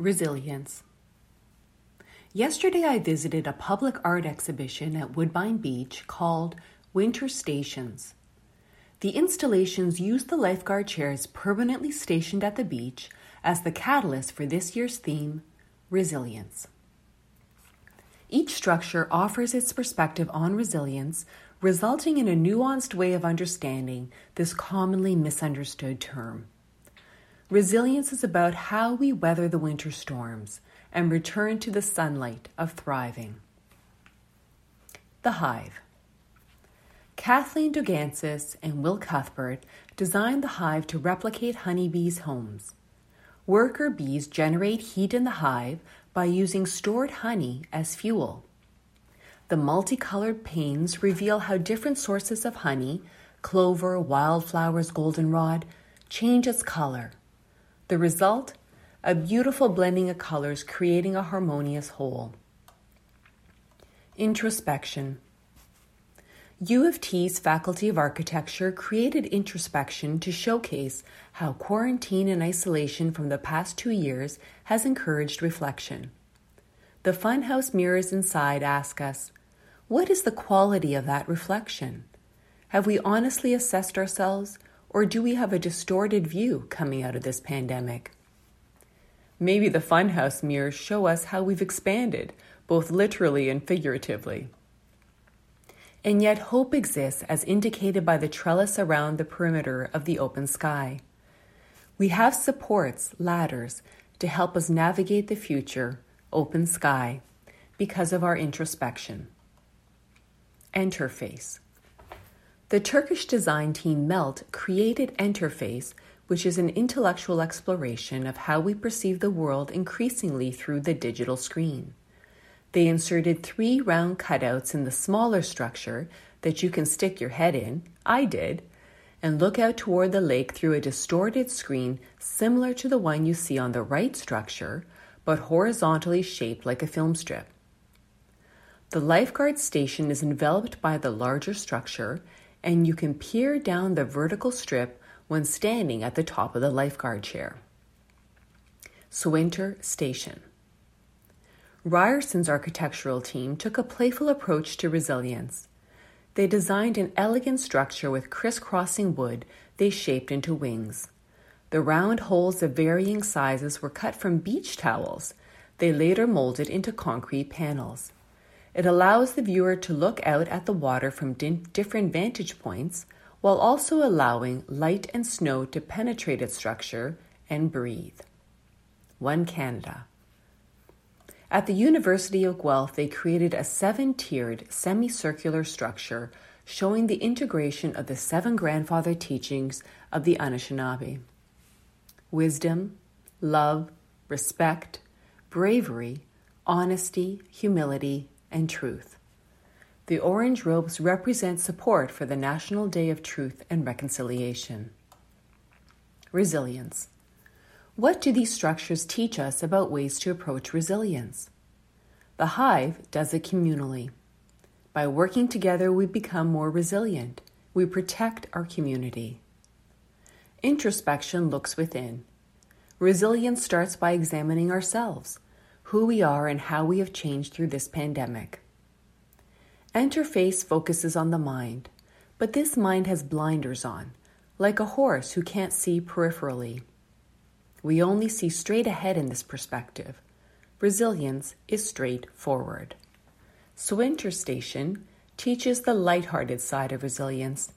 Resilience. Yesterday, I visited a public art exhibition at Woodbine Beach called Winter Stations. The installations use the lifeguard chairs permanently stationed at the beach as the catalyst for this year's theme resilience. Each structure offers its perspective on resilience, resulting in a nuanced way of understanding this commonly misunderstood term. Resilience is about how we weather the winter storms and return to the sunlight of thriving. The Hive. Kathleen Dougansis and Will Cuthbert designed the hive to replicate honeybees' homes. Worker bees generate heat in the hive by using stored honey as fuel. The multicolored panes reveal how different sources of honey, clover, wildflowers, goldenrod, change its color the result? A beautiful blending of colors creating a harmonious whole. Introspection. U of T's Faculty of Architecture created introspection to showcase how quarantine and isolation from the past two years has encouraged reflection. The funhouse mirrors inside ask us, what is the quality of that reflection? Have we honestly assessed ourselves or do we have a distorted view coming out of this pandemic? Maybe the funhouse mirrors show us how we've expanded, both literally and figuratively. And yet, hope exists as indicated by the trellis around the perimeter of the open sky. We have supports, ladders, to help us navigate the future, open sky, because of our introspection. Interface. The Turkish design team Melt created Interface, which is an intellectual exploration of how we perceive the world increasingly through the digital screen. They inserted three round cutouts in the smaller structure that you can stick your head in, I did, and look out toward the lake through a distorted screen similar to the one you see on the right structure, but horizontally shaped like a film strip. The lifeguard station is enveloped by the larger structure and you can peer down the vertical strip when standing at the top of the lifeguard chair. Swinter Station. Ryerson's architectural team took a playful approach to resilience. They designed an elegant structure with crisscrossing wood they shaped into wings. The round holes of varying sizes were cut from beach towels. They later molded into concrete panels. It allows the viewer to look out at the water from di- different vantage points while also allowing light and snow to penetrate its structure and breathe. One Canada. At the University of Guelph, they created a seven tiered semicircular structure showing the integration of the seven grandfather teachings of the Anishinaabe wisdom, love, respect, bravery, honesty, humility, and truth. The orange robes represent support for the National Day of Truth and Reconciliation. Resilience. What do these structures teach us about ways to approach resilience? The hive does it communally. By working together, we become more resilient. We protect our community. Introspection looks within. Resilience starts by examining ourselves who we are, and how we have changed through this pandemic. Interface focuses on the mind, but this mind has blinders on, like a horse who can't see peripherally. We only see straight ahead in this perspective. Resilience is straightforward. Swinter Station teaches the light-hearted side of resilience.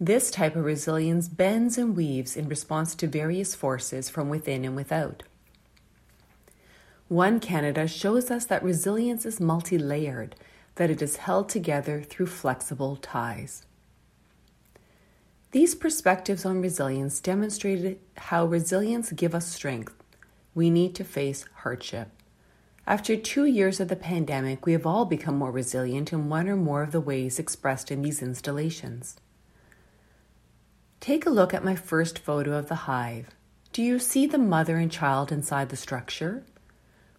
This type of resilience bends and weaves in response to various forces from within and without. One Canada shows us that resilience is multi layered, that it is held together through flexible ties. These perspectives on resilience demonstrated how resilience give us strength. We need to face hardship. After two years of the pandemic, we have all become more resilient in one or more of the ways expressed in these installations. Take a look at my first photo of the hive. Do you see the mother and child inside the structure?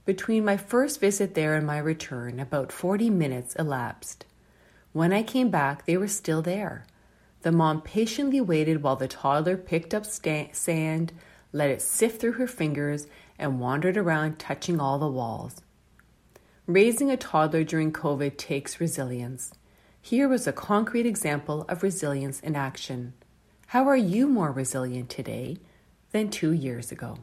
Between my first visit there and my return, about 40 minutes elapsed. When I came back, they were still there. The mom patiently waited while the toddler picked up sta- sand, let it sift through her fingers, and wandered around touching all the walls. Raising a toddler during COVID takes resilience. Here was a concrete example of resilience in action. How are you more resilient today than two years ago?